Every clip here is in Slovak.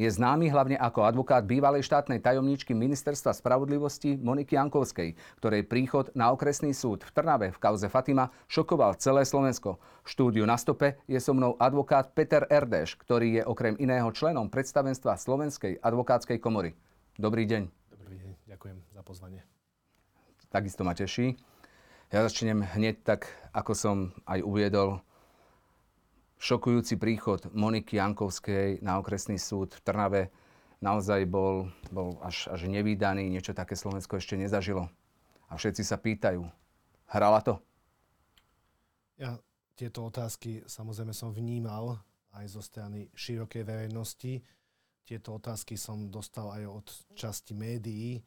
Je známy hlavne ako advokát bývalej štátnej tajomníčky Ministerstva spravodlivosti Moniky Jankovskej, ktorej príchod na okresný súd v Trnave v kauze Fatima šokoval celé Slovensko. V štúdiu na stope je so mnou advokát Peter Erdeš, ktorý je okrem iného členom predstavenstva Slovenskej advokátskej komory. Dobrý deň. Dobrý deň, ďakujem za pozvanie. Takisto ma teší. Ja začnem hneď tak, ako som aj uviedol, šokujúci príchod Moniky Jankovskej na okresný súd v Trnave naozaj bol, bol až, až nevýdaný, niečo také Slovensko ešte nezažilo. A všetci sa pýtajú, hrala to? Ja tieto otázky samozrejme som vnímal aj zo strany širokej verejnosti. Tieto otázky som dostal aj od časti médií.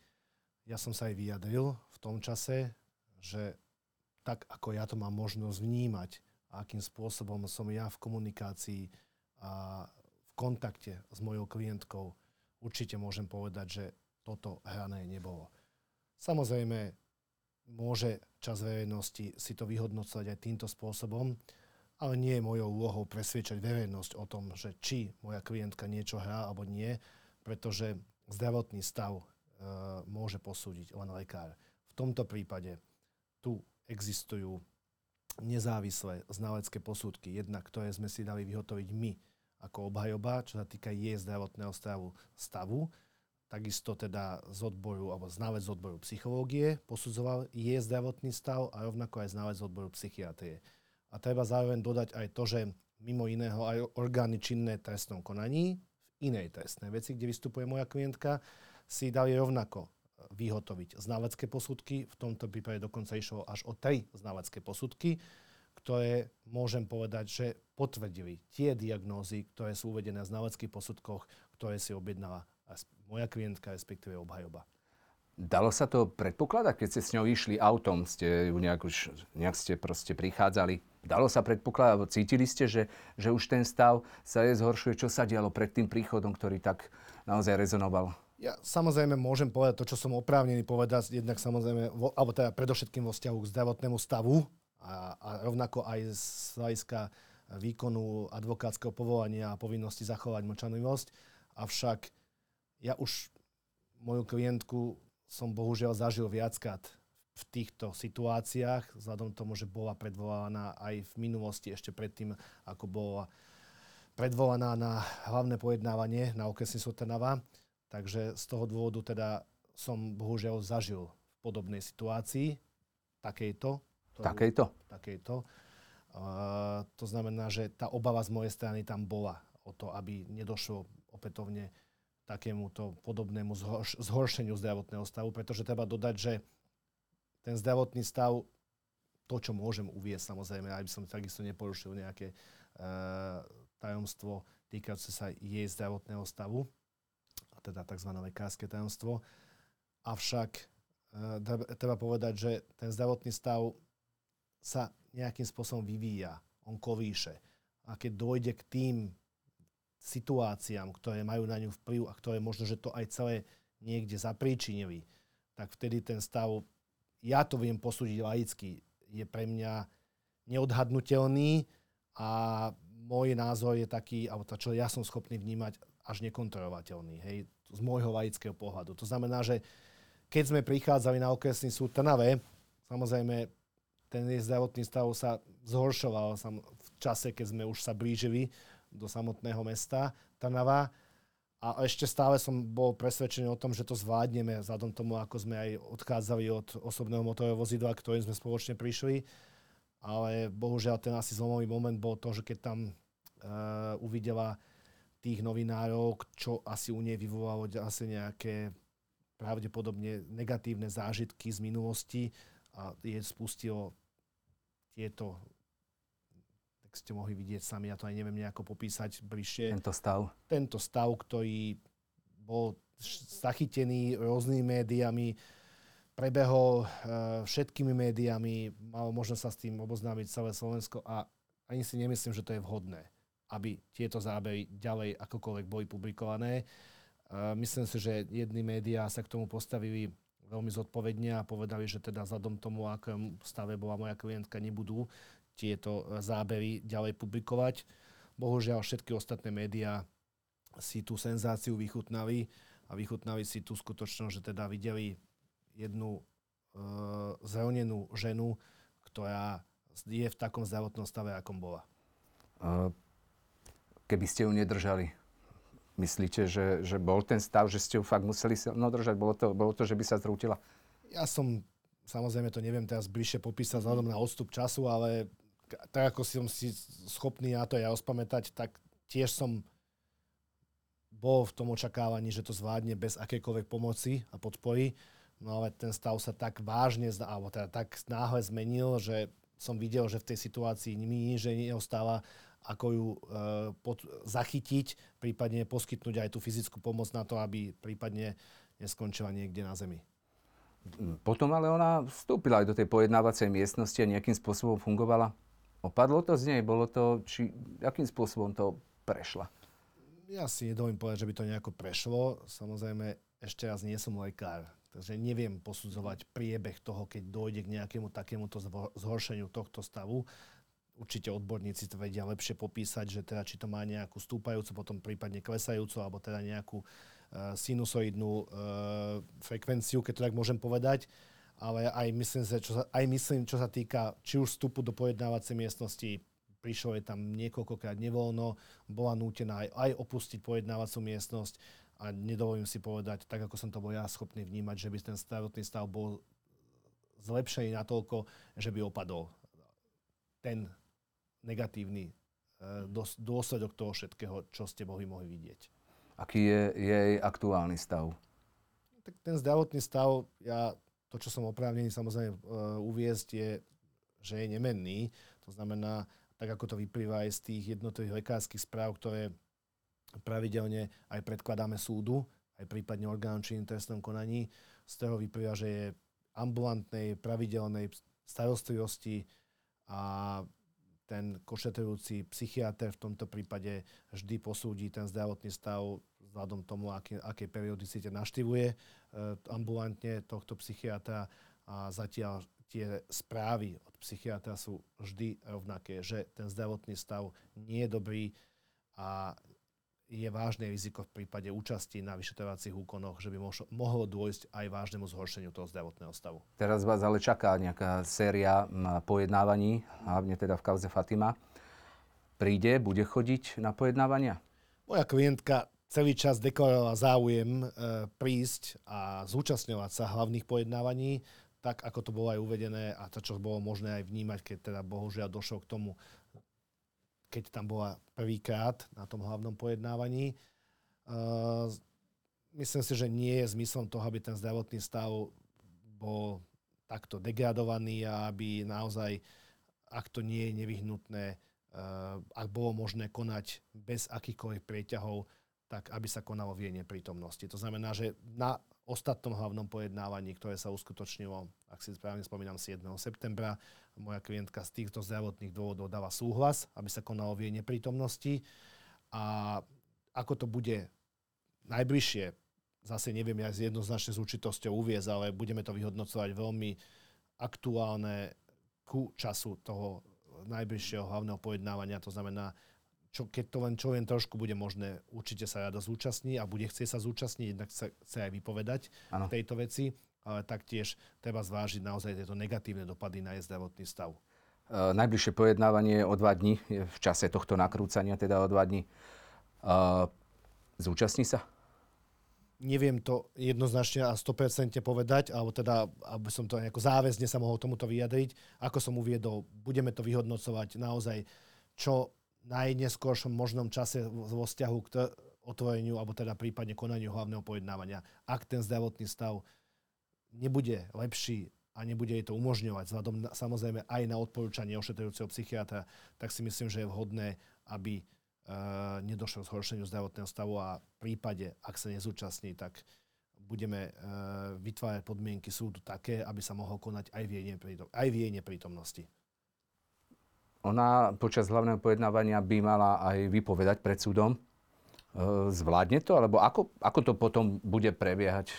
Ja som sa aj vyjadril v tom čase, že tak ako ja to mám možnosť vnímať, akým spôsobom som ja v komunikácii a v kontakte s mojou klientkou, určite môžem povedať, že toto hrané nebolo. Samozrejme, môže čas verejnosti si to vyhodnocovať aj týmto spôsobom, ale nie je mojou úlohou presviečať verejnosť o tom, že či moja klientka niečo hrá alebo nie, pretože zdravotný stav e, môže posúdiť len lekár. V tomto prípade tu existujú nezávislé znalecké posudky, jednak ktoré sme si dali vyhotoviť my ako obhajoba, čo sa týka jej zdravotného stavu, stavu takisto teda z odboru, alebo znalec z odboru psychológie posudzoval jej zdravotný stav a rovnako aj znalec z odboru psychiatrie. A treba zároveň dodať aj to, že mimo iného aj orgány činné trestnom konaní v inej trestnej veci, kde vystupuje moja klientka, si dali rovnako vyhotoviť znalecké posudky. V tomto prípade dokonca išlo až o tri znalecké posudky, ktoré môžem povedať, že potvrdili tie diagnózy, ktoré sú uvedené v znaleckých posudkoch, ktoré si objednala moja klientka, respektíve obhajoba. Dalo sa to predpokladať, keď ste s ňou išli autom, ste ju nejak, už, nejak ste proste prichádzali? Dalo sa predpokladať, alebo cítili ste, že, že už ten stav sa je zhoršuje? Čo sa dialo pred tým príchodom, ktorý tak naozaj rezonoval? Ja samozrejme môžem povedať to, čo som oprávnený povedať, jednak samozrejme, vo, alebo teda predovšetkým vo vzťahu k zdravotnému stavu a, a rovnako aj z hľadiska výkonu advokátskeho povolania a povinnosti zachovať mlčanlivosť. Avšak ja už moju klientku som bohužiaľ zažil viackrát v týchto situáciách, vzhľadom tomu, že bola predvolaná aj v minulosti, ešte predtým, ako bola predvolaná na hlavné pojednávanie na okresný súd Trnava. Takže z toho dôvodu teda som bohužiaľ zažil v podobnej situácii, takejto. Takejto? Takejto. Uh, to znamená, že tá obava z mojej strany tam bola o to, aby nedošlo opätovne takémuto podobnému zhorš- zhoršeniu zdravotného stavu, pretože treba dodať, že ten zdravotný stav, to, čo môžem uvieť samozrejme, aby som takisto neporušil nejaké uh, tajomstvo týkajúce sa jej zdravotného stavu, teda tzv. lekárske tajomstvo. Avšak e, treba povedať, že ten zdravotný stav sa nejakým spôsobom vyvíja, on kolíše. A keď dojde k tým situáciám, ktoré majú na ňu vplyv a ktoré možno, že to aj celé niekde zapríčinili, tak vtedy ten stav, ja to viem posúdiť laicky, je pre mňa neodhadnutelný a môj názor je taký, alebo to, čo ja som schopný vnímať, až nekontrolovateľný, hej, z môjho laického pohľadu. To znamená, že keď sme prichádzali na okresný súd Trnave, samozrejme ten zdravotný stav sa zhoršoval v čase, keď sme už sa blížili do samotného mesta Trnava. A ešte stále som bol presvedčený o tom, že to zvládneme, vzhľadom tomu, ako sme aj odchádzali od osobného motorového vozidla, ktorým sme spoločne prišli. Ale bohužiaľ ten asi zlomový moment bol to, že keď tam uh, uvidela tých novinárov, čo asi u nej vyvolalo asi nejaké pravdepodobne negatívne zážitky z minulosti a je spustilo tieto tak ste mohli vidieť sami, ja to aj neviem nejako popísať bližšie. Tento stav. Tento stav, ktorý bol zachytený rôznymi médiami, prebehol uh, všetkými médiami, malo možno sa s tým oboznámiť celé Slovensko a ani si nemyslím, že to je vhodné aby tieto zábery ďalej akokoľvek boli publikované. Myslím si, že jedny médiá sa k tomu postavili veľmi zodpovedne a povedali, že teda vzhľadom tomu, akom stave bola moja klientka, nebudú tieto zábery ďalej publikovať. Bohužiaľ všetky ostatné médiá si tú senzáciu vychutnali a vychutnali si tú skutočnosť, že teda videli jednu e, zranenú ženu, ktorá je v takom zdravotnom stave, akom bola. Keby ste ju nedržali, myslíte, že, že bol ten stav, že ste ju fakt museli no, držať? Bolo to, bolo to, že by sa zrútila? Ja som, samozrejme to neviem teraz bližšie popísať vzhľadom na odstup času, ale tak ako som si schopný na to ja ospamätať, tak tiež som bol v tom očakávaní, že to zvládne bez akékoľvek pomoci a podpory. No ale ten stav sa tak vážne, alebo teda tak náhle zmenil, že som videl, že v tej situácii mi nič neostáva, ako ju e, pod, zachytiť, prípadne poskytnúť aj tú fyzickú pomoc na to, aby prípadne neskončila niekde na zemi. Potom ale ona vstúpila aj do tej pojednávacej miestnosti a nejakým spôsobom fungovala. Opadlo to z nej? Bolo to, či, akým spôsobom to prešla? Ja si nedovolím povedať, že by to nejako prešlo. Samozrejme, ešte raz nie som lekár, takže neviem posudzovať priebeh toho, keď dojde k nejakému takémuto zhoršeniu tohto stavu. Určite odborníci to vedia lepšie popísať, že teda či to má nejakú stúpajúcu, potom prípadne klesajúcu, alebo teda nejakú uh, sinusoidnú uh, frekvenciu, keď to tak môžem povedať. Ale aj myslím, čo sa, aj myslím, čo sa týka či už vstupu do pojednávacej miestnosti, prišlo je tam niekoľkokrát nevoľno, bola nútená aj, aj opustiť pojednávacú miestnosť a nedovolím si povedať, tak ako som to bol ja schopný vnímať, že by ten zdravotný stav bol zlepšený natoľko, že by opadol ten negatívny e, dôsledok toho všetkého, čo ste mohli mohli vidieť. Aký je jej aktuálny stav? Tak ten zdravotný stav, ja to, čo som oprávnený samozrejme uh, uviezť, je, že je nemenný. To znamená, tak ako to vyplýva aj z tých jednotlivých lekárskych správ, ktoré pravidelne aj predkladáme súdu, aj prípadne orgánom či trestnom konaní, z toho vyplýva, že je ambulantnej, pravidelnej starostlivosti a ten košetrujúci psychiatr v tomto prípade vždy posúdi ten zdravotný stav vzhľadom tomu, aké, aké periodicite naštívuje e, ambulantne tohto psychiatra. A zatiaľ tie správy od psychiatra sú vždy rovnaké, že ten zdravotný stav nie je dobrý a je vážne riziko v prípade účasti na vyšetrovacích úkonoch, že by mohlo dôjsť aj vážnemu zhoršeniu toho zdravotného stavu. Teraz vás ale čaká nejaká séria pojednávaní, hlavne teda v kauze Fatima. Príde, bude chodiť na pojednávania? Moja klientka celý čas deklarovala záujem e, prísť a zúčastňovať sa hlavných pojednávaní, tak ako to bolo aj uvedené a to, čo bolo možné aj vnímať, keď teda bohužiaľ došlo k tomu, keď tam bola prvýkrát na tom hlavnom pojednávaní. E, myslím si, že nie je zmyslom toho, aby ten zdravotný stav bol takto degradovaný a aby naozaj, ak to nie je nevyhnutné, e, ak bolo možné konať bez akýchkoľvek prieťahov, tak aby sa konalo v jej neprítomnosti. To znamená, že na ostatnom hlavnom pojednávaní, ktoré sa uskutočnilo, ak si správne spomínam, 7. septembra, moja klientka z týchto zdravotných dôvodov dala súhlas, aby sa konalo v jej neprítomnosti. A ako to bude najbližšie, zase neviem ja jednoznačne s určitosťou uviezť, ale budeme to vyhodnocovať veľmi aktuálne ku času toho najbližšieho hlavného pojednávania, to znamená čo, keď to len čo len trošku bude možné, určite sa rada zúčastní a bude chcieť sa zúčastniť, jednak sa chce aj vypovedať ano. tejto veci, ale taktiež treba zvážiť naozaj tieto negatívne dopady na jej zdravotný stav. Uh, najbližšie pojednávanie o dva dní, v čase tohto nakrúcania, teda o dva dní. Uh, zúčastní sa? Neviem to jednoznačne a 100% povedať, alebo teda, aby som to nejako záväzne sa mohol tomuto vyjadriť. Ako som uviedol, budeme to vyhodnocovať naozaj, čo najneskôršom možnom čase vo vzťahu k otvoreniu alebo teda prípadne konaniu hlavného pojednávania. Ak ten zdravotný stav nebude lepší a nebude jej to umožňovať, vzhľadom samozrejme aj na odporúčanie ošetrujúceho psychiatra, tak si myslím, že je vhodné, aby e, nedošlo k zhoršeniu zdravotného stavu a v prípade, ak sa nezúčastní, tak budeme e, vytvárať podmienky súdu také, aby sa mohol konať aj v jej neprítomnosti. Ona počas hlavného pojednávania by mala aj vypovedať pred súdom. E, zvládne to? Alebo ako, ako to potom bude prebiehať? E,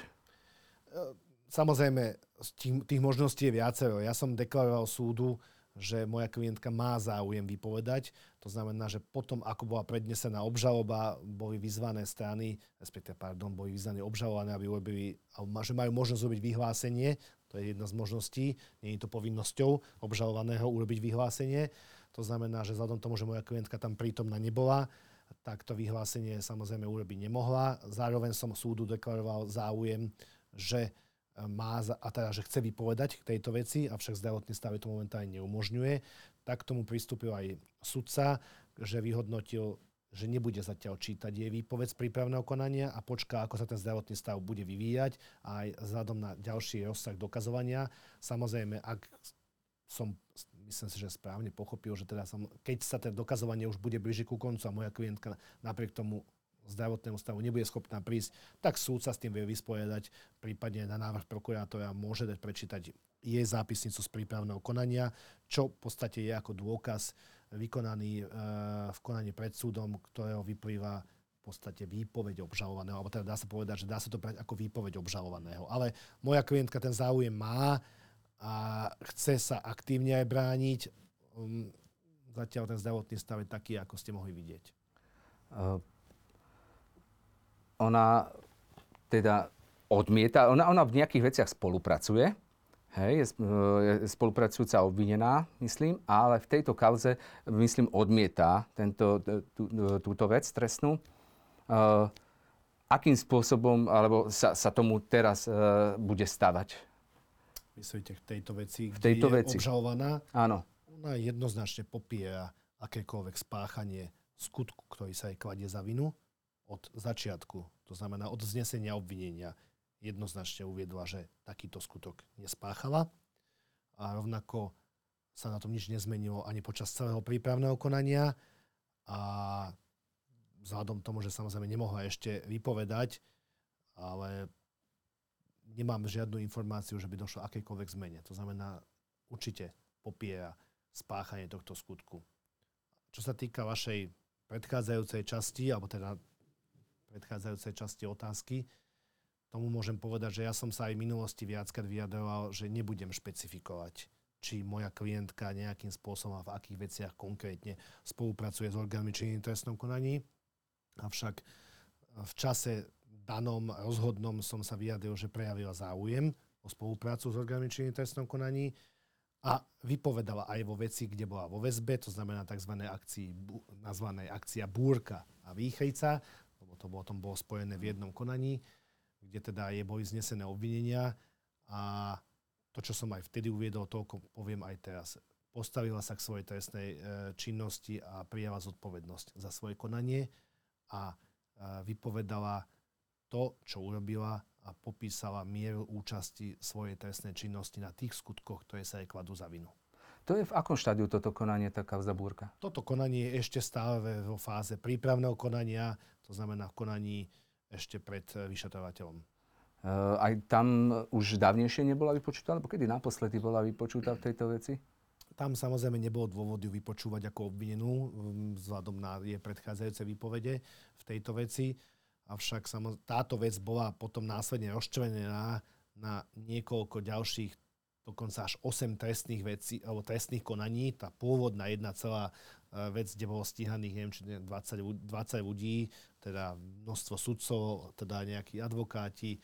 samozrejme, tých, tých možností je viacero. Ja som deklaroval súdu že moja klientka má záujem vypovedať. To znamená, že potom, ako bola prednesená obžaloba, boli vyzvané strany, respektíve, pardon, boli vyzvané obžalované, aby urobili, že majú možnosť urobiť vyhlásenie, to je jedna z možností, nie je to povinnosťou obžalovaného urobiť vyhlásenie. To znamená, že vzhľadom tomu, že moja klientka tam prítomná nebola, tak to vyhlásenie samozrejme urobiť nemohla. Zároveň som súdu deklaroval záujem, že má, a teda, že chce vypovedať k tejto veci, avšak zdravotný stav to momentálne neumožňuje. Tak k tomu pristúpil aj sudca, že vyhodnotil, že nebude zatiaľ čítať jej výpoveď z prípravného konania a počká, ako sa ten zdravotný stav bude vyvíjať aj vzhľadom na ďalší rozsah dokazovania. Samozrejme, ak som, myslím si, že správne pochopil, že teda som, keď sa to dokazovanie už bude blížiť ku koncu a moja klientka napriek tomu zdravotnému stavu nebude schopná prísť, tak súd sa s tým vie vysporiadať, prípadne na návrh prokurátora môže dať prečítať jej zápisnicu z prípravného konania, čo v podstate je ako dôkaz vykonaný e, v konaní pred súdom, ktorého vyplýva v podstate výpoveď obžalovaného, alebo teda dá sa povedať, že dá sa to brať ako výpoveď obžalovaného. Ale moja klientka ten záujem má a chce sa aktívne aj brániť. Um, zatiaľ ten zdravotný stav je taký, ako ste mohli vidieť. Uh ona teda odmieta, ona, ona v nejakých veciach spolupracuje, hej, je, je spolupracujúca obvinená, myslím, ale v tejto kauze, myslím, odmieta tento, tú, túto vec trestnú. Uh, akým spôsobom, alebo sa, sa tomu teraz uh, bude stavať? Myslíte v tejto veci, v tejto je veci. obžalovaná? Áno. Ona jednoznačne popiera akékoľvek spáchanie skutku, ktorý sa jej kladie za vinu od začiatku, to znamená od znesenia obvinenia, jednoznačne uviedla, že takýto skutok nespáchala a rovnako sa na tom nič nezmenilo ani počas celého prípravného konania a vzhľadom tomu, že samozrejme nemohla ešte vypovedať, ale nemám žiadnu informáciu, že by došlo akejkoľvek zmene. To znamená, určite popiera spáchanie tohto skutku. Čo sa týka vašej predchádzajúcej časti, alebo teda predchádzajúcej časti otázky, tomu môžem povedať, že ja som sa aj v minulosti viackrát vyjadroval, že nebudem špecifikovať, či moja klientka nejakým spôsobom a v akých veciach konkrétne spolupracuje s orgánmi činným trestnom konaní. Avšak v čase danom rozhodnom som sa vyjadril, že prejavila záujem o spoluprácu s orgánmi činným trestnom konaní a vypovedala aj vo veci, kde bola vo väzbe, to znamená tzv. akcii, nazvanej akcia Búrka a Výchejca, lebo to bolo, bolo spojené v jednom konaní, kde teda je boli znesené obvinenia a to, čo som aj vtedy uviedol, toľko poviem aj teraz. Postavila sa k svojej trestnej e, činnosti a prijala zodpovednosť za svoje konanie a e, vypovedala to, čo urobila a popísala mieru účasti svojej trestnej činnosti na tých skutkoch, ktoré sa jej kladú za vinu. To je v akom štádiu toto konanie, tá kauza Búrka? Toto konanie je ešte stále vo fáze prípravného konania to znamená v konaní ešte pred eh, vyšetrovateľom. Uh, aj tam už dávnejšie nebola vypočutá, alebo kedy naposledy bola vypočutá v tejto veci? Tam samozrejme nebolo dôvod ju vypočúvať ako obvinenú vzhľadom na jej predchádzajúce výpovede v tejto veci. Avšak táto vec bola potom následne rozčlenená na niekoľko ďalších, dokonca až 8 trestných vecí, alebo trestných konaní. Tá pôvodná jedna celá eh, vec, kde bolo stíhaných, neviem, či 20, 20 ľudí, teda množstvo sudcov, teda nejakí advokáti. E,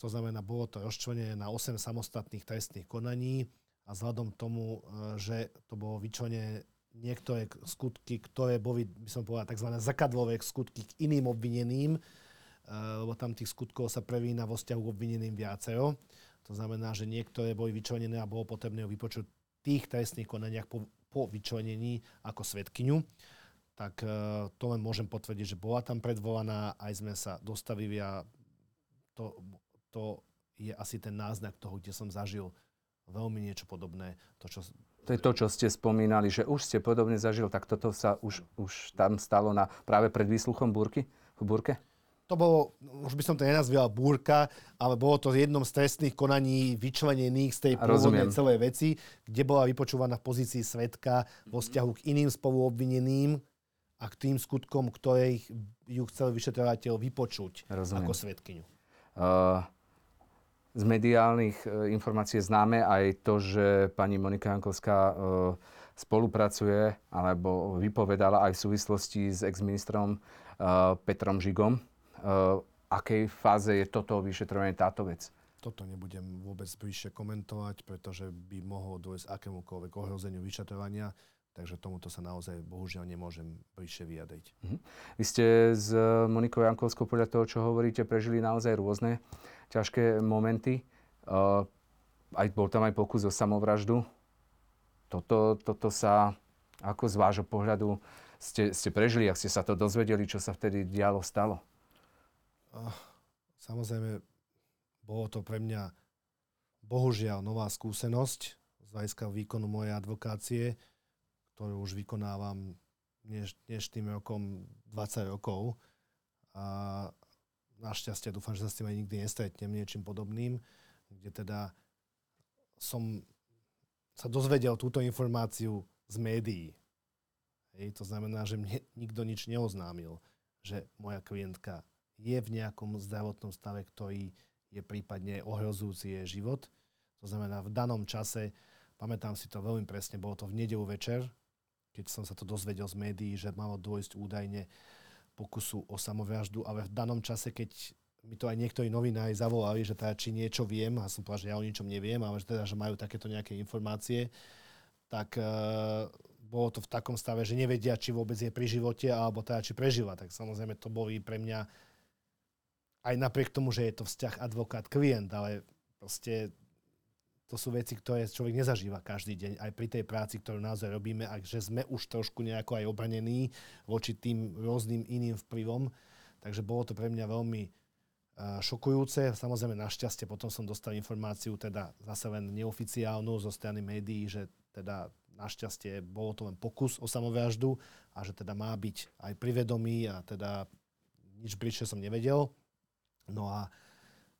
to znamená, bolo to rozčlenené na 8 samostatných trestných konaní a vzhľadom tomu, e, že to bolo vyčlenené niektoré skutky, ktoré boli, by som povedal, tzv. zakadlové skutky k iným obvineným, e, lebo tam tých skutkov sa prevína vo vzťahu k obvineným viacero. To znamená, že niektoré boli vyčlenené a bolo potrebné vypočuť tých trestných konaniach po, po vyčlenení ako svetkyňu tak e, to len môžem potvrdiť, že bola tam predvolaná, aj sme sa dostavili a to, to je asi ten náznak toho, kde som zažil veľmi niečo podobné. To, čo... to je to, čo ste spomínali, že už ste podobne zažil, tak toto sa už, už tam stalo na, práve pred výsluchom búrky, v búrke? To bolo, už by som to nenazval búrka, ale bolo to jednom z trestných konaní vyčlenených z tej pôvodnej celej veci, kde bola vypočúvaná v pozícii svetka vo vzťahu k iným spoluobvineným, a k tým skutkom, ktoré ju chcel vyšetrovateľ vypočuť Rozumiem. ako svetkyňu. Uh, z mediálnych e, informácií známe aj to, že pani Monika Jankovská e, spolupracuje alebo vypovedala aj v súvislosti s exministrom e, Petrom Žigom. Akej fáze je toto vyšetrovanie, táto vec? Toto nebudem vôbec bližšie komentovať, pretože by mohlo dôjsť akémukoľvek ohrozeniu vyšetrovania. Takže tomuto sa naozaj bohužiaľ nemôžem bližšie vyjadriť. Mhm. Vy ste s Monikou Jankovskou podľa toho, čo hovoríte, prežili naozaj rôzne ťažké momenty. Uh, aj bol tam aj pokus o samovraždu. Toto, toto sa, ako z vášho pohľadu, ste, ste prežili, ak ste sa to dozvedeli, čo sa vtedy dialo, stalo? Uh, samozrejme, bolo to pre mňa bohužiaľ nová skúsenosť z hľadiska výkonu mojej advokácie ktorú už vykonávam tým rokom 20 rokov. A našťastie dúfam, že sa s tým aj nikdy nestretnem niečím podobným, kde teda som sa dozvedel túto informáciu z médií. Hej, to znamená, že mne nikto nič neoznámil, že moja klientka je v nejakom zdravotnom stave, ktorý je prípadne ohrozujúci jej život. To znamená, v danom čase, pamätám si to veľmi presne, bolo to v nedelu večer, keď som sa to dozvedel z médií, že malo dôjsť údajne pokusu o samovraždu, ale v danom čase, keď mi to aj niektorí novinári zavolali, že teda či niečo viem, a som povedal, že ja o ničom neviem, ale že teda, že majú takéto nejaké informácie, tak uh, bolo to v takom stave, že nevedia, či vôbec je pri živote, alebo teda, či prežila. Tak samozrejme to boli pre mňa aj napriek tomu, že je to vzťah advokát-klient, ale proste to sú veci, ktoré človek nezažíva každý deň, aj pri tej práci, ktorú naozaj robíme, a že sme už trošku nejako aj obrnení voči tým rôznym iným vplyvom. Takže bolo to pre mňa veľmi uh, šokujúce. Samozrejme, našťastie potom som dostal informáciu, teda zase len neoficiálnu zo strany médií, že teda našťastie bolo to len pokus o samovraždu a že teda má byť aj privedomý a teda nič bližšie som nevedel. No a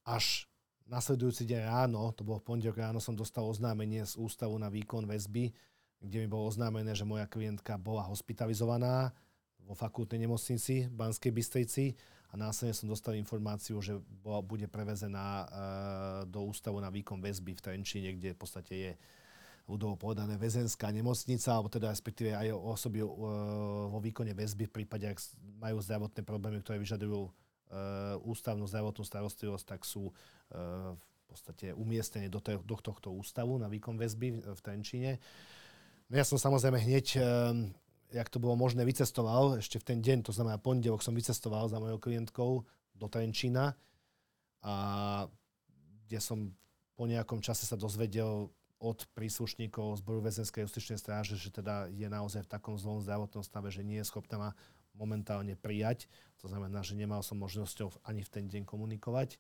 až nasledujúci deň ráno, to bolo v pondelok ráno, som dostal oznámenie z Ústavu na výkon väzby, kde mi bolo oznámené, že moja klientka bola hospitalizovaná vo fakultnej nemocnici v Banskej Bystrici a následne som dostal informáciu, že bola, bude prevezená e, do Ústavu na výkon väzby v Trenčíne, kde v podstate je ľudovo povedané väzenská nemocnica, alebo teda respektíve aj osoby e, vo výkone väzby v prípade, ak majú zdravotné problémy, ktoré vyžadujú ústavnú zdravotnú starostlivosť, tak sú eh, v podstate umiestnení do, do tohto ústavu na výkon väzby v Trenčíne. No ja som samozrejme hneď, eh, jak to bolo možné, vycestoval. Ešte v ten deň, to znamená pondelok, som vycestoval za mojou klientkou do Trenčína, a kde som po nejakom čase sa dozvedel od príslušníkov zboru väzenskej justičnej stráže, že teda je naozaj v takom zlom zdravotnom stave, že nie je schopná momentálne prijať. To znamená, že nemal som možnosťou ani v ten deň komunikovať.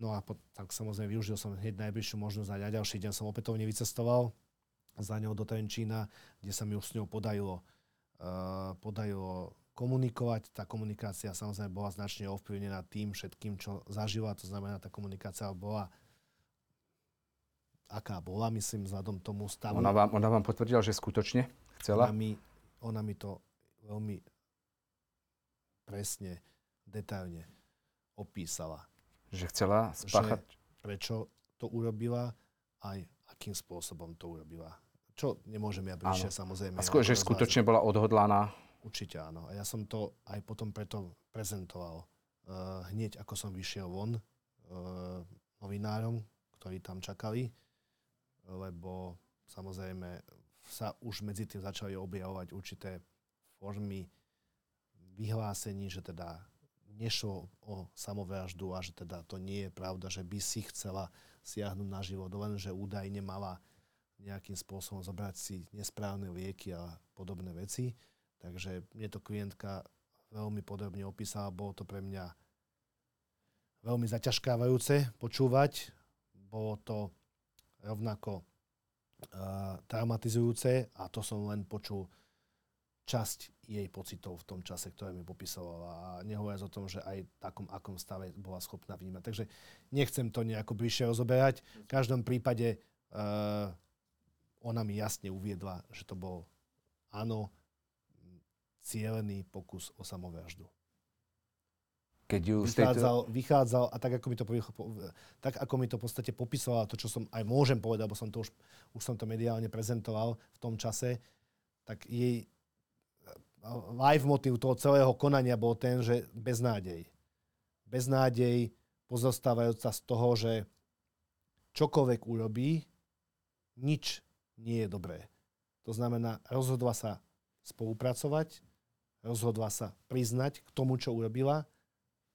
No a pot, tak samozrejme využil som hneď najbližšiu možnosť a na ďalší deň som opätovne vycestoval za ňou do Trenčína, kde sa mi už s ňou podarilo, uh, podarilo komunikovať. Tá komunikácia samozrejme bola značne ovplyvnená tým všetkým, čo zažila. To znamená, tá komunikácia bola aká bola, myslím, vzhľadom tomu stavu. Ona vám, ona vám potvrdila, že skutočne chcela? Ona mi, ona mi to veľmi presne, detailne opísala. Že chcela spáchať? Že prečo to urobila, aj akým spôsobom to urobila. Čo nemôžem ja bližšie samozrejme. A skôr, že skutočne bola odhodlaná? Určite áno. A ja som to aj potom preto prezentoval. Uh, hneď ako som vyšiel von uh, novinárom, ktorí tam čakali, lebo samozrejme sa už medzi tým začali objavovať určité formy vyhlásení, že teda nešlo o samovraždu a že teda to nie je pravda, že by si chcela siahnuť na život, len že údajne mala nejakým spôsobom zobrať si nesprávne lieky a podobné veci. Takže mne to klientka veľmi podrobne opísala, bolo to pre mňa veľmi zaťažkávajúce počúvať. Bolo to rovnako uh, traumatizujúce a to som len počul časť jej pocitov v tom čase, ktoré mi popisovala a nehovoriac o tom, že aj v takom akom stave bola schopná vnímať. Takže nechcem to nejako bližšie rozoberať. V každom prípade uh, ona mi jasne uviedla, že to bol áno, cielený pokus o samovraždu. Keď ju vychádzal, tejto... vychádzal a tak ako, mi to, tak ako mi to v podstate popisoval, to, čo som aj môžem povedať, lebo som to už, už som to mediálne prezentoval v tom čase, tak jej live motiv toho celého konania bol ten, že beznádej. Beznádej pozostávajúca z toho, že čokoľvek urobí, nič nie je dobré. To znamená, rozhodla sa spolupracovať, rozhodla sa priznať k tomu, čo urobila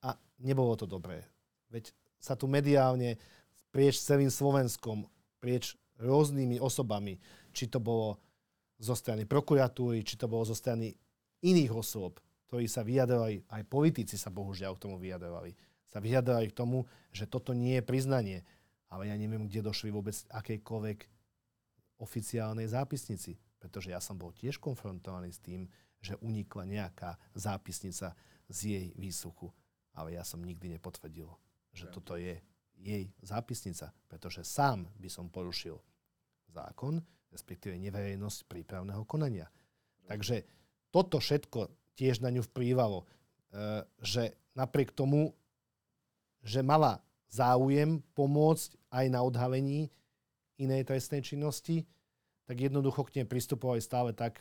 a nebolo to dobré. Veď sa tu mediálne prieč celým Slovenskom, prieč rôznymi osobami, či to bolo zo strany prokuratúry, či to bolo zo strany iných osôb, ktorí sa vyjadrovali, aj politici sa bohužiaľ k tomu vyjadrovali, sa vyjadrovali k tomu, že toto nie je priznanie. Ale ja neviem, kde došli vôbec akejkoľvek oficiálnej zápisnici. Pretože ja som bol tiež konfrontovaný s tým, že unikla nejaká zápisnica z jej výsluchu. Ale ja som nikdy nepotvrdil, že toto je jej zápisnica, pretože sám by som porušil zákon, respektíve neverejnosť prípravného konania. Takže toto všetko tiež na ňu vplývalo, e, že napriek tomu, že mala záujem pomôcť aj na odhalení inej trestnej činnosti, tak jednoducho k nej pristupovali stále tak,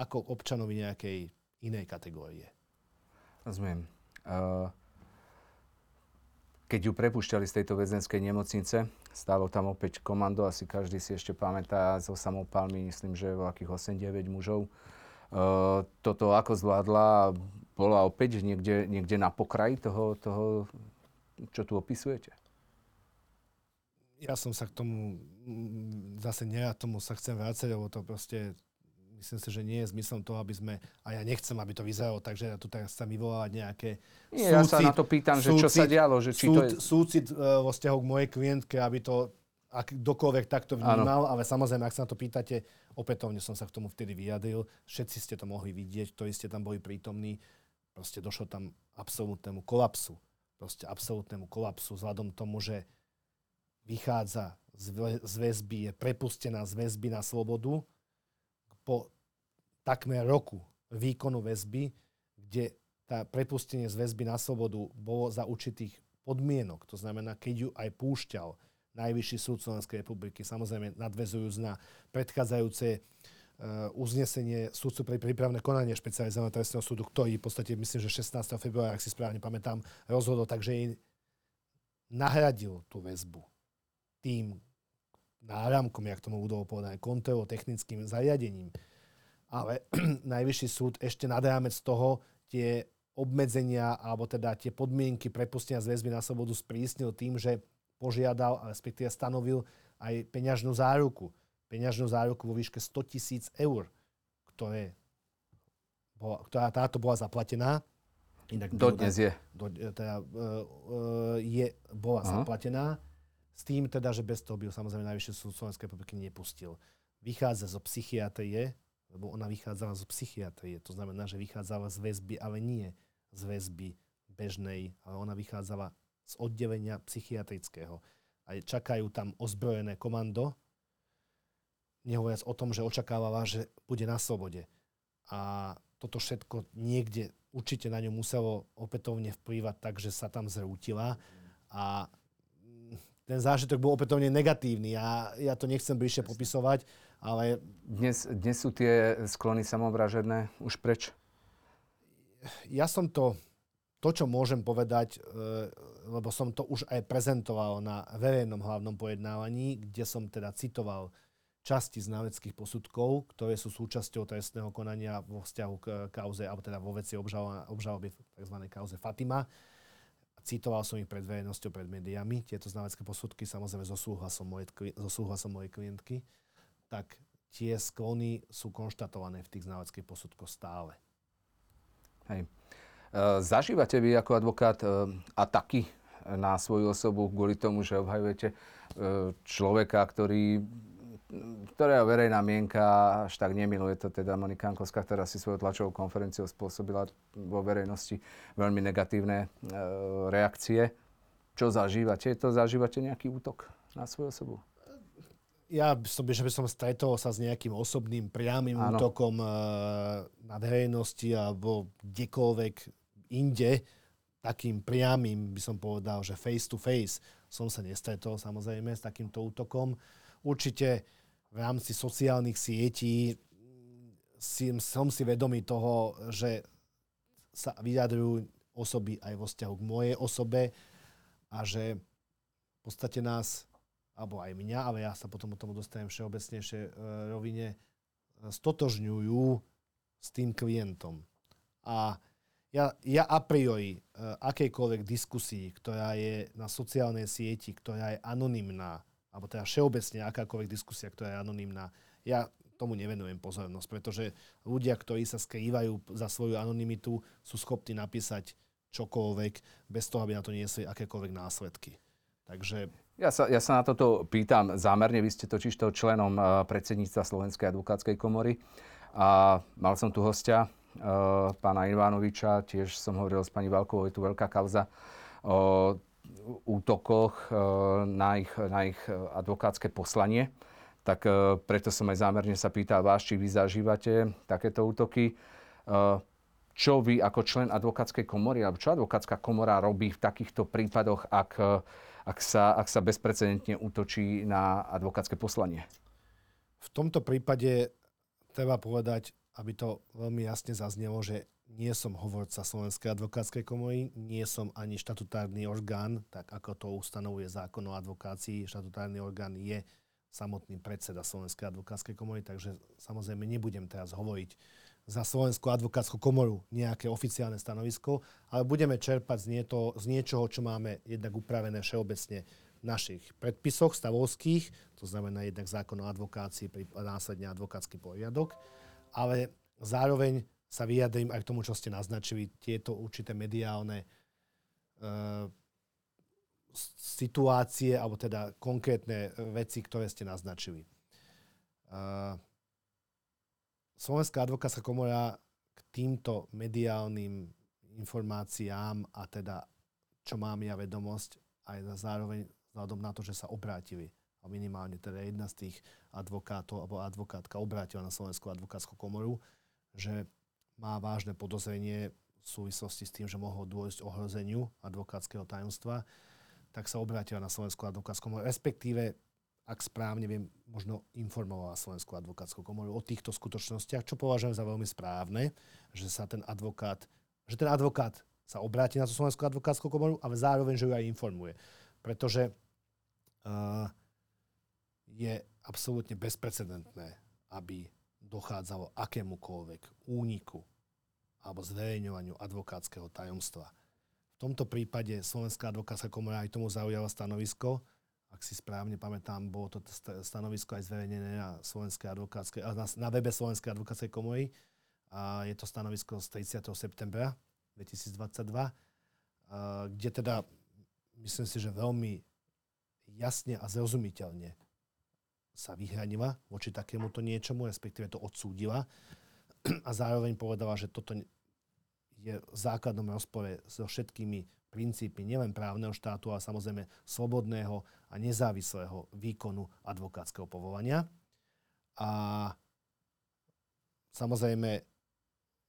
ako k občanovi nejakej inej kategórie. Rozumiem. Keď ju prepušťali z tejto väzenskej nemocnice, stálo tam opäť komando, asi každý si ešte pamätá so samopalmi, myslím, že veľkých 8-9 mužov. Toto ako zvládla, bola opäť niekde, niekde na pokraji toho, toho, čo tu opisujete? ja som sa k tomu, mm, zase nie, ja tomu sa chcem vrácať, lebo to proste, myslím si, že nie je zmyslom toho, aby sme, a ja nechcem, aby to vyzeralo tak, že ja tu teraz chcem vyvolávať nejaké Nie, súcit, ja sa na to pýtam, že súcit, čo sa dialo, že či súd, to je... Súcit uh, vo vzťahu k mojej klientke, aby to ak kdokoľvek takto vnímal, ano. ale samozrejme, ak sa na to pýtate, opätovne som sa k tomu vtedy vyjadril, všetci ste to mohli vidieť, ktorí ste tam boli prítomní, proste došlo tam absolútnemu kolapsu. Proste absolútnemu kolapsu vzhľadom tomu, že vychádza z väzby, je prepustená z väzby na slobodu po takmer roku výkonu väzby, kde tá prepustenie z väzby na slobodu bolo za určitých podmienok. To znamená, keď ju aj púšťal Najvyšší súd Slovenskej republiky, samozrejme nadvezujúc na predchádzajúce uh, uznesenie súdcu pre prípravné konanie špecializovaného trestného súdu, ktorý v podstate, myslím, že 16. februára, ak si správne pamätám, rozhodol, takže jej nahradil tú väzbu tým náramkom, jak tomu budú povedať, kontrolou technickým zariadením. Ale najvyšší súd ešte nad rámec toho tie obmedzenia alebo teda tie podmienky prepustenia z väzby na slobodu sprísnil tým, že požiadal, respektíve stanovil aj peňažnú záruku. Peňažnú záruku vo výške 100 tisíc eur, ktoré bola, ktorá táto bola zaplatená. Inak Dodnes je. Do, teda, uh, uh, je bola Aha. zaplatená s tým teda, že bez toho by ho samozrejme Najvyšší súd Slovenskej republiky nepustil. Vychádza zo psychiatrie, lebo ona vychádzala zo psychiatrie. To znamená, že vychádzala z väzby, ale nie z väzby bežnej, ale ona vychádzala z oddelenia psychiatrického. A čakajú tam ozbrojené komando, nehovoriac o tom, že očakávala, že bude na slobode. A toto všetko niekde určite na ňu muselo opätovne vplývať tak, že sa tam zrútila a ten zážitok bol opätovne negatívny. Ja, ja to nechcem bližšie popisovať, ale... Dnes, dnes sú tie sklony samovražedné už preč? Ja som to, to, čo môžem povedať, e, lebo som to už aj prezentoval na verejnom hlavnom pojednávaní, kde som teda citoval časti znaveckých posudkov, ktoré sú súčasťou trestného konania vo vzťahu k kauze, alebo teda vo veci obžaloby tzv. kauze Fatima Citoval som ich pred verejnosťou, pred médiami, tieto znalecké posudky, samozrejme so súhlasom, moje, so súhlasom mojej klientky, tak tie sklony sú konštatované v tých znaleckých posudkoch stále. Hej. E, zažívate vy ako advokát e, ataky na svoju osobu kvôli tomu, že obhajujete e, človeka, ktorý ktorého verejná mienka až tak nemiluje. To teda Monika Ankovská, ktorá si svojou tlačovou konferenciou spôsobila vo verejnosti veľmi negatívne e, reakcie. Čo zažívate? To zažívate nejaký útok na svoju osobu? Ja som, že by som stretol sa s nejakým osobným priamým ano. útokom e, na verejnosti alebo kdekoľvek inde. Takým priamým, by som povedal, že face to face som sa nestretol samozrejme s takýmto útokom. Určite v rámci sociálnych sietí si, som si vedomý toho, že sa vyjadrujú osoby aj vo vzťahu k mojej osobe a že v podstate nás, alebo aj mňa, ale ja sa potom o tom dostanem všeobecnejšie e, rovine, stotožňujú s tým klientom. A ja, ja a priori uh, akejkoľvek diskusii, ktorá je na sociálnej sieti, ktorá je anonymná, alebo teda všeobecne akákoľvek diskusia, ktorá je anonymná, ja tomu nevenujem pozornosť, pretože ľudia, ktorí sa skrývajú za svoju anonymitu, sú schopní napísať čokoľvek, bez toho, aby na to niesli akékoľvek následky. Takže... Ja sa, ja sa na toto pýtam zámerne. Vy ste totiž to členom eh, predsedníctva Slovenskej advokátskej komory a mal som tu hostia, pána Ivanoviča, tiež som hovoril s pani Valkovou, je tu veľká kauza o útokoch uh, na, ich, na ich advokátske poslanie. Tak preto som aj zámerne sa pýtal vás, či vy zažívate takéto útoky. Čo vy ako člen advokátskej komory, alebo čo advokátska komora robí v takýchto prípadoch, ak, ak, sa, ak sa bezprecedentne útočí na advokátske poslanie? V tomto prípade treba povedať, aby to veľmi jasne zaznelo, že nie som hovorca Slovenskej advokátskej komory, nie som ani štatutárny orgán, tak ako to ustanovuje zákon o advokácii. Štatutárny orgán je samotný predseda Slovenskej advokátskej komory, takže samozrejme nebudem teraz hovoriť za Slovenskú advokátsku komoru nejaké oficiálne stanovisko, ale budeme čerpať z, nieto, z niečoho, čo máme jednak upravené všeobecne v našich predpisoch stavovských, to znamená jednak zákon o advokácii, následne advokátsky poriadok, ale zároveň sa vyjadrím aj k tomu, čo ste naznačili, tieto určité mediálne e, situácie, alebo teda konkrétne veci, ktoré ste naznačili. E, Slovenská advokátska komora k týmto mediálnym informáciám a teda, čo mám ja vedomosť, aj zároveň vzhľadom na to, že sa obrátili. A minimálne teda jedna z tých advokátov alebo advokátka obrátila na Slovenskú advokátsku komoru, že má vážne podozrenie v súvislosti s tým, že mohlo dôjsť ohrozeniu advokátskeho tajomstva, tak sa obrátila na Slovenskú advokátsku komoru, respektíve ak správne viem, možno informovala Slovenskú advokátsku komoru o týchto skutočnostiach, čo považujem za veľmi správne, že sa ten advokát, že ten advokát sa obráti na tú Slovenskú advokátsku komoru, ale zároveň, že ju aj informuje. Pretože uh, je absolútne bezprecedentné, aby dochádzalo akémukoľvek úniku alebo zverejňovaniu advokátskeho tajomstva. V tomto prípade Slovenská advokátska komora aj tomu zaujala stanovisko. Ak si správne pamätám, bolo to stanovisko aj zverejnené na, Slovenskej advokátskej, na, na webe Slovenskej advokátskej komory. A je to stanovisko z 30. septembra 2022, kde teda myslím si, že veľmi jasne a zrozumiteľne sa vyhranila voči takémuto niečomu, respektíve to odsúdila a zároveň povedala, že toto je v základnom rozpore so všetkými princípy nielen právneho štátu, ale samozrejme slobodného a nezávislého výkonu advokátskeho povolania. A samozrejme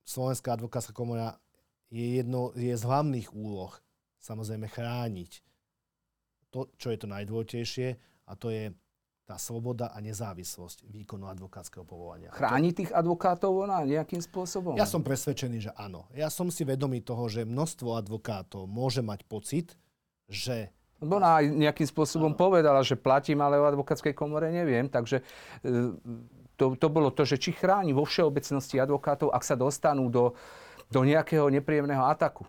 Slovenská advokátska komora je, jedno, je z hlavných úloh samozrejme chrániť to, čo je to najdôležitejšie, a to je tá sloboda a nezávislosť výkonu advokátskeho povolania. Chráni tých advokátov ona nejakým spôsobom? Ja som presvedčený, že áno. Ja som si vedomý toho, že množstvo advokátov môže mať pocit, že Lebo ona aj nejakým spôsobom ano. povedala, že platím, ale o advokátskej komore neviem. Takže e, to, to bolo to, že či chráni vo všeobecnosti advokátov, ak sa dostanú do, do nejakého nepríjemného ataku.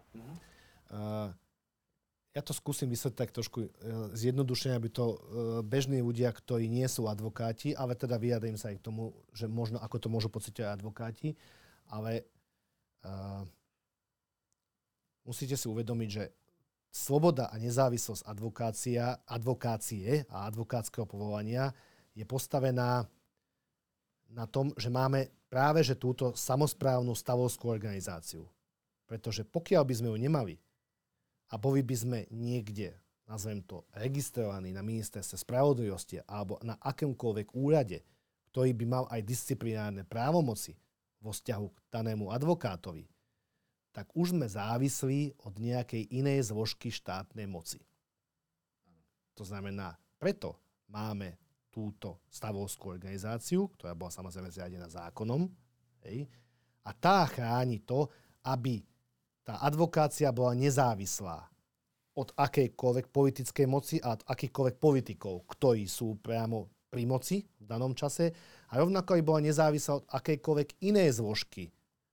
Uh, ja to skúsim vysvetliť tak trošku e, zjednodušene, aby to e, bežní ľudia, ktorí nie sú advokáti, ale teda vyjadrím sa aj k tomu, že možno ako to môžu pocitovať advokáti, ale uh, musíte si uvedomiť, že sloboda a nezávislosť advokácia, advokácie a advokátskeho povolania je postavená na tom, že máme práve že túto samozprávnu stavovskú organizáciu. Pretože pokiaľ by sme ju nemali, a boli by sme niekde, nazvem to, registrovaní na ministerstve spravodlivosti alebo na akomkoľvek úrade, ktorý by mal aj disciplinárne právomoci vo vzťahu k danému advokátovi, tak už sme závislí od nejakej inej zložky štátnej moci. To znamená, preto máme túto stavovskú organizáciu, ktorá bola samozrejme zriadená zákonom, hej, a tá chráni to, aby tá advokácia bola nezávislá od akejkoľvek politickej moci a od akýchkoľvek politikov, ktorí sú priamo pri moci v danom čase a rovnako aj bola nezávislá od akejkoľvek inej zložky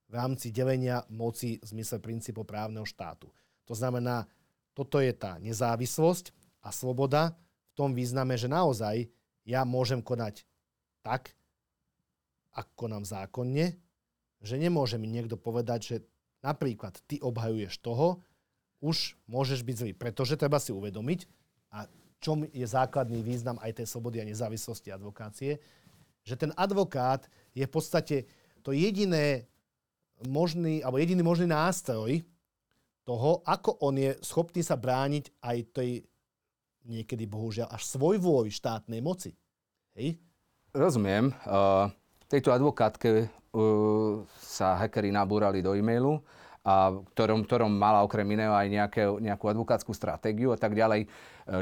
v rámci delenia moci v zmysle princípu právneho štátu. To znamená, toto je tá nezávislosť a sloboda v tom význame, že naozaj ja môžem konať tak, ako konám zákonne, že nemôže mi niekto povedať, že napríklad ty obhajuješ toho, už môžeš byť zlý. Pretože treba si uvedomiť, a čom je základný význam aj tej slobody a nezávislosti advokácie, že ten advokát je v podstate to jediné možný, alebo jediný možný nástroj toho, ako on je schopný sa brániť aj tej niekedy bohužiaľ až svoj vôj štátnej moci. Hej? Rozumiem. Uh, tejto advokátke sa hackeri nabúrali do e-mailu a ktorom, ktorom mala okrem iného aj nejaké, nejakú advokátsku stratégiu a tak ďalej. E,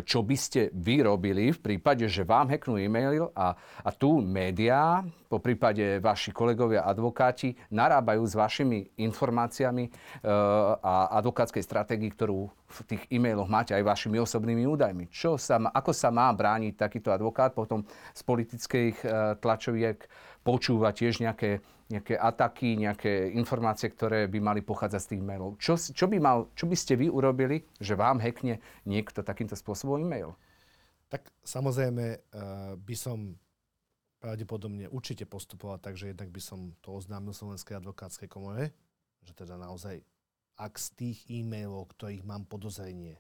čo by ste vy robili v prípade, že vám hacknú e-mail a, a tu médiá, po prípade vaši kolegovia advokáti, narábajú s vašimi informáciami e, a advokátskej stratégii, ktorú v tých e-mailoch máte aj vašimi osobnými údajmi. Čo sa, ako sa má brániť takýto advokát potom z politických e, tlačoviek počúva tiež nejaké nejaké ataky, nejaké informácie, ktoré by mali pochádzať z tých mailov. Čo, čo, by mal, čo by ste vy urobili, že vám hackne niekto takýmto spôsobom e-mail? Tak samozrejme uh, by som pravdepodobne určite postupoval tak, že jednak by som to oznámil Slovenskej advokátskej komore, že teda naozaj, ak z tých e-mailov, ktorých mám podozrenie,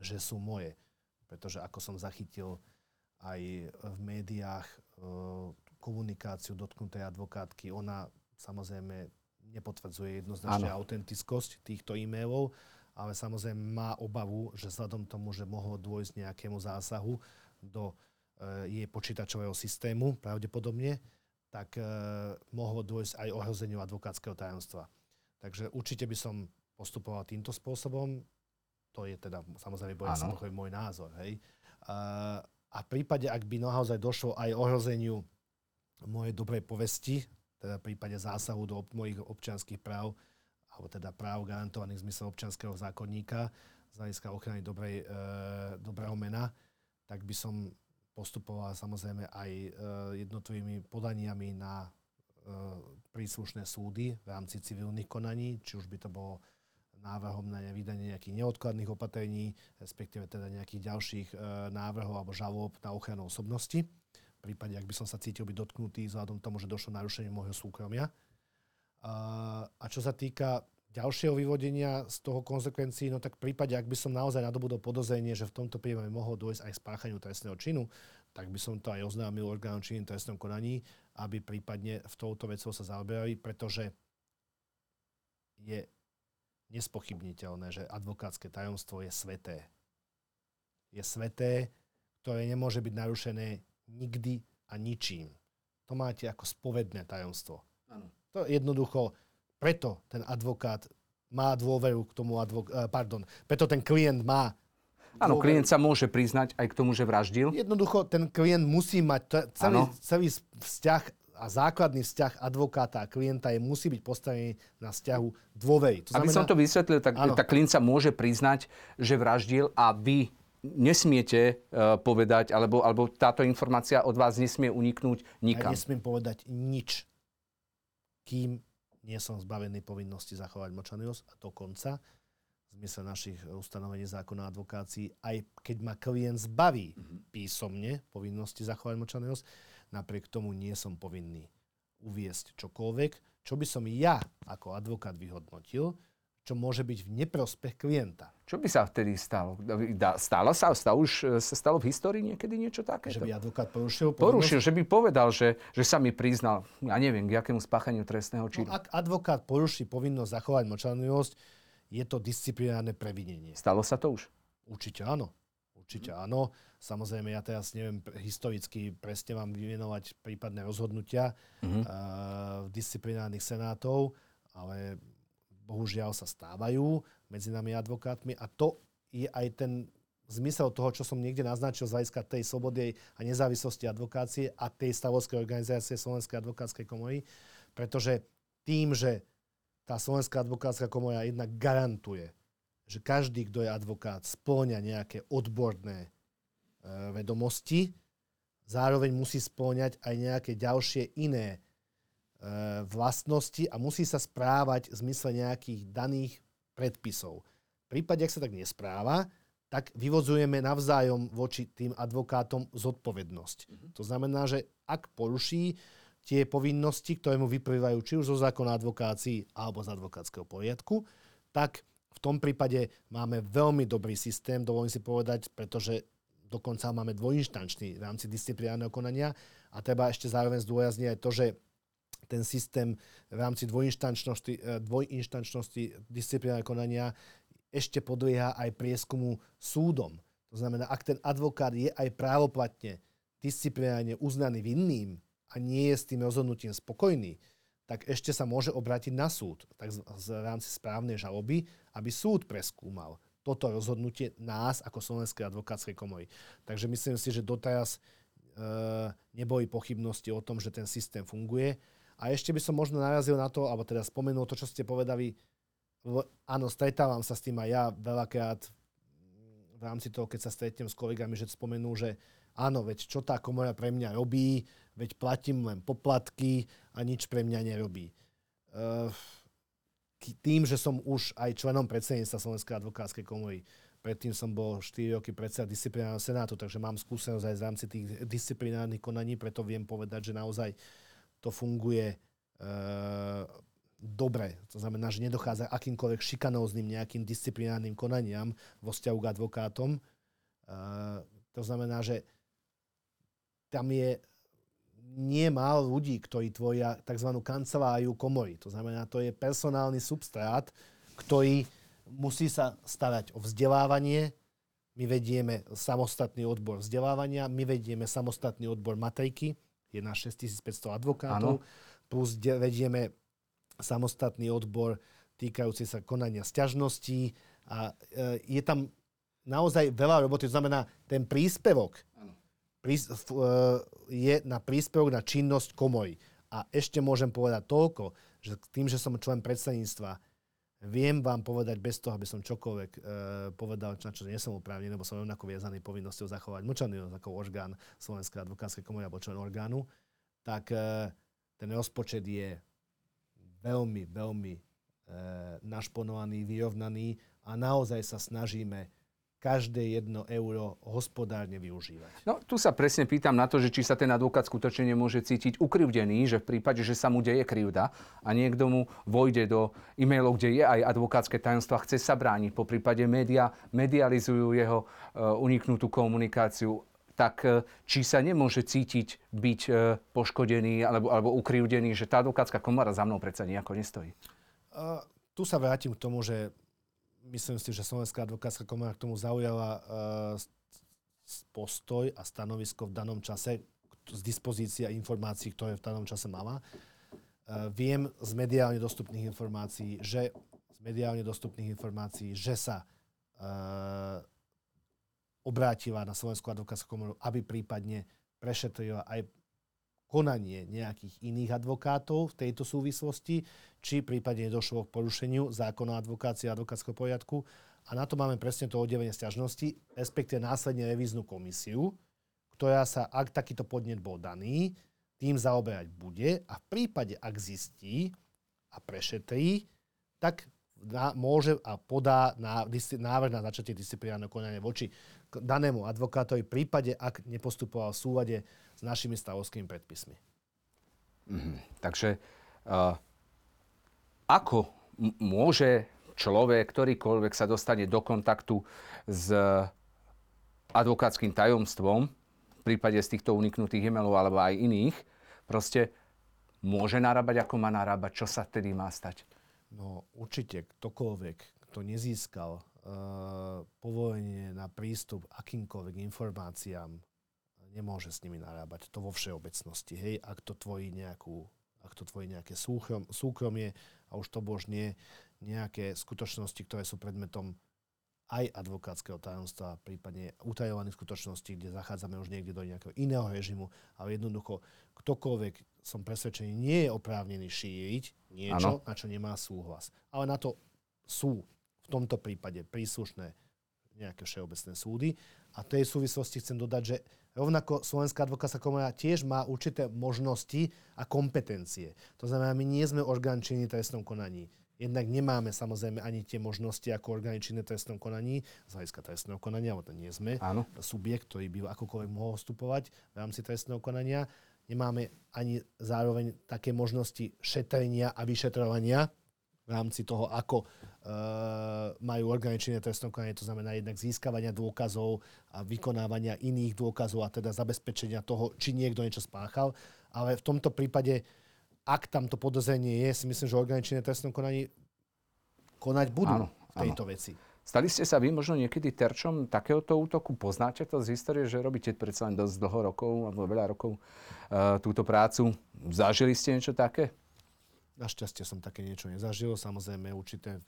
že sú moje, pretože ako som zachytil aj v médiách, uh, komunikáciu dotknutej advokátky. Ona samozrejme nepotvrdzuje jednoznačne ano. autentickosť týchto e-mailov, ale samozrejme má obavu, že vzhľadom tomu, že mohlo dôjsť nejakému zásahu do e, jej počítačového systému, pravdepodobne, tak e, mohlo dôjsť aj ohrozeniu advokátskeho tajomstva. Takže určite by som postupoval týmto spôsobom. To je teda samozrejme môj názor. Hej. A, a v prípade, ak by naozaj došlo aj ohrozeniu mojej dobrej povesti, teda v prípade zásahu do mojich občianských práv, alebo teda práv garantovaných v zmysle občianského zákonníka, z hľadiska ochrany dobrej, e, dobrého mena, tak by som postupoval samozrejme aj e, jednotlivými podaniami na e, príslušné súdy v rámci civilných konaní, či už by to bolo návrhom na vydanie nejakých neodkladných opatrení, respektíve teda nejakých ďalších e, návrhov alebo žalob na ochranu osobnosti prípade, ak by som sa cítil byť dotknutý vzhľadom tomu, že došlo narušenie môjho súkromia. A čo sa týka ďalšieho vyvodenia z toho konsekvencií, no tak v prípade, ak by som naozaj nadobudol podozrenie, že v tomto prípade mohol dôjsť aj spáchaniu trestného činu, tak by som to aj oznámil orgánom činným trestnom konaní, aby prípadne v touto vecou sa zaoberali, pretože je nespochybniteľné, že advokátske tajomstvo je sveté. Je sveté, ktoré nemôže byť narušené nikdy a ničím. To máte ako spovedné tajomstvo. Ano. To jednoducho, preto ten advokát má dôveru k tomu advok- eh, pardon, preto ten klient má Áno, klient sa môže priznať aj k tomu, že vraždil. Jednoducho, ten klient musí mať t- celý, celý vzťah a základný vzťah advokáta a klienta je, musí byť postavený na vzťahu dôvery. To znamená, Aby som to vysvetlil, tak, tak klient sa môže priznať, že vraždil a vy nesmiete uh, povedať, alebo, alebo táto informácia od vás nesmie uniknúť nikam. Ja nesmiem povedať nič, kým nie som zbavený povinnosti zachovať mlčanlivosť a dokonca v zmysle našich ustanovení zákona advokácií, aj keď ma klient zbaví mm-hmm. písomne povinnosti zachovať mlčanlivosť, napriek tomu nie som povinný uviesť čokoľvek, čo by som ja ako advokát vyhodnotil, čo môže byť v neprospech klienta. Čo by sa vtedy stalo? Stalo sa, stalo už, sa stalo v histórii niekedy niečo také? Že by advokát porušil Porušil, že by povedal, že, že sa mi priznal, ja neviem, k akému spáchaniu trestného činu. No, ak advokát poruší povinnosť zachovať mlčanlivosť, je to disciplinárne previnenie. Stalo sa to už? Určite áno. Určite hmm. áno. Samozrejme, ja teraz neviem historicky presne vám vymenovať prípadné rozhodnutia mm-hmm. uh, disciplinárnych senátov, ale bohužiaľ sa stávajú medzi nami advokátmi a to je aj ten zmysel toho, čo som niekde naznačil z hľadiska tej slobody a nezávislosti advokácie a tej stavovskej organizácie Slovenskej advokátskej komory, pretože tým, že tá Slovenská advokátska komora jednak garantuje, že každý, kto je advokát, spĺňa nejaké odborné e, vedomosti, zároveň musí spĺňať aj nejaké ďalšie iné vlastnosti a musí sa správať v zmysle nejakých daných predpisov. V prípade, ak sa tak nespráva, tak vyvozujeme navzájom voči tým advokátom zodpovednosť. Mm-hmm. To znamená, že ak poruší tie povinnosti, ktoré mu vyplývajú či už zo zákona advokácií alebo z advokátskeho poriadku, tak v tom prípade máme veľmi dobrý systém, dovolím si povedať, pretože dokonca máme dvojinštančný v rámci disciplinárneho konania a treba ešte zároveň zdôrazniť aj to, že ten systém v rámci dvojinštančnosti, eh, dvojinštančnosti disciplinárneho konania ešte podlieha aj prieskumu súdom. To znamená, ak ten advokát je aj právoplatne disciplinárne uznaný vinným a nie je s tým rozhodnutím spokojný, tak ešte sa môže obrátiť na súd tak v rámci správnej žaloby, aby súd preskúmal toto rozhodnutie nás ako Slovenskej advokátskej komory. Takže myslím si, že doteraz e, neboli pochybnosti o tom, že ten systém funguje. A ešte by som možno narazil na to, alebo teda spomenul to, čo ste povedali, áno, stretávam sa s tým aj ja veľakrát v rámci toho, keď sa stretnem s kolegami, že spomenú, že áno, veď čo tá komora pre mňa robí, veď platím len poplatky a nič pre mňa nerobí. Uh, tým, že som už aj členom predsedníctva Slovenskej advokátskej komory, predtým som bol 4 roky predseda disciplinárneho senátu, takže mám skúsenosť aj v rámci tých disciplinárnych konaní, preto viem povedať, že naozaj to funguje uh, dobre. To znamená, že nedochádza akýmkoľvek šikanóznym nejakým disciplinárnym konaniam vo vzťahu k advokátom. Uh, to znamená, že tam je nie málo ľudí, ktorí tvoria tzv. kanceláriu komory. To znamená, to je personálny substrát, ktorý musí sa starať o vzdelávanie. My vedieme samostatný odbor vzdelávania, my vedieme samostatný odbor matriky, je na 6500 advokátov, ano. plus vedieme samostatný odbor týkajúci sa konania sťažností a e, je tam naozaj veľa roboty. To znamená, ten príspevok prís, e, je na príspevok na činnosť komory. A ešte môžem povedať toľko, že tým, že som člen predsedníctva, viem vám povedať bez toho, aby som čokoľvek e, povedal, na čo nie som uprávnený, lebo som rovnako viazaný povinnosťou zachovať mlčanlivosť ako orgán Slovenskej advokátskej komory alebo člen orgánu, tak e, ten rozpočet je veľmi, veľmi e, našponovaný, vyrovnaný a naozaj sa snažíme každé jedno euro hospodárne využívať. No tu sa presne pýtam na to, že či sa ten advokát skutočne nemôže cítiť ukrivdený, že v prípade, že sa mu deje krivda a niekto mu vojde do e-mailov, kde je aj advokátske tajomstvo a chce sa brániť, po prípade média medializujú jeho uh, uniknutú komunikáciu, tak uh, či sa nemôže cítiť byť uh, poškodený alebo, alebo ukrivdený, že tá advokátska komora za mnou predsa nejako nestojí? Uh, tu sa vrátim k tomu, že myslím si, že Slovenská advokátska komora k tomu zaujala uh, postoj a stanovisko v danom čase z dispozícia informácií, ktoré v danom čase mala. Uh, viem z mediálne dostupných informácií, že z mediálne dostupných informácií, že sa uh, obrátila na Slovenskú advokátskú komoru, aby prípadne prešetrila aj konanie nejakých iných advokátov v tejto súvislosti, či prípadne došlo k porušeniu zákona advokácie a advokátskeho poriadku. A na to máme presne to oddelenie sťažnosti, respektíve následne revíznu komisiu, ktorá sa, ak takýto podnet bol daný, tým zaoberať bude a v prípade, ak zistí a prešetrí, tak na, môže a podá na, návrh na začatie disciplinárneho konania voči danému advokátovi v prípade, ak nepostupoval v súlade s našimi stavovskými predpismi. Mm-hmm. Takže uh, ako m- môže človek, ktorýkoľvek sa dostane do kontaktu s advokátským tajomstvom, v prípade z týchto uniknutých e-mailov alebo aj iných, proste môže narábať, ako má narábať, čo sa tedy má stať? No určite ktokoľvek, kto nezískal uh, povolenie na prístup akýmkoľvek informáciám nemôže s nimi narábať. To vo všeobecnosti. Hej, ak to tvorí nejakú, ak to tvoje nejaké súkrom, súkromie a už to bož nie nejaké skutočnosti, ktoré sú predmetom aj advokátskeho tajomstva, prípadne utajovaných skutočností, kde zachádzame už niekde do nejakého iného režimu, ale jednoducho ktokoľvek, som presvedčený, nie je oprávnený šíriť niečo, ano. na čo nemá súhlas. Ale na to sú v tomto prípade príslušné nejaké všeobecné súdy. A v tej súvislosti chcem dodať, že rovnako Slovenská advokátska komora tiež má určité možnosti a kompetencie. To znamená, my nie sme orgán činný trestnom konaní. Jednak nemáme samozrejme ani tie možnosti ako orgány činné trestnom konaní, z hľadiska trestného konania, alebo to nie sme Áno. subjekt, ktorý by akokoľvek mohol vstupovať v rámci trestného konania. Nemáme ani zároveň také možnosti šetrenia a vyšetrovania v rámci toho, ako e, majú orgány činné trestnom konaní, to znamená jednak získavania dôkazov a vykonávania iných dôkazov a teda zabezpečenia toho, či niekto niečo spáchal. Ale v tomto prípade ak tam to podozrenie je, si myslím, že orgány činné trestnom konaní konať budú áno, v tejto áno. veci. Stali ste sa vy možno niekedy terčom takéhoto útoku? Poznáte to z histórie, že robíte predsa len dosť dlho rokov, alebo veľa rokov uh, túto prácu. Zažili ste niečo také? Našťastie som také niečo nezažil. Samozrejme určité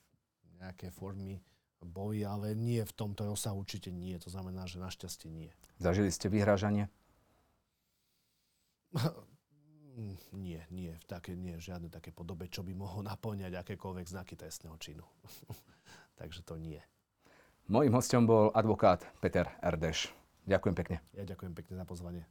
nejaké formy boli, ale nie v tomto rozsahu určite nie. To znamená, že našťastie nie. Zažili ste vyhrážanie? Mm, nie, nie, v také, nie, žiadne také podobe, čo by mohlo naplňať akékoľvek znaky trestného činu. Takže to nie. Mojím hostom bol advokát Peter Erdeš. Ďakujem pekne. Ja ďakujem pekne za pozvanie.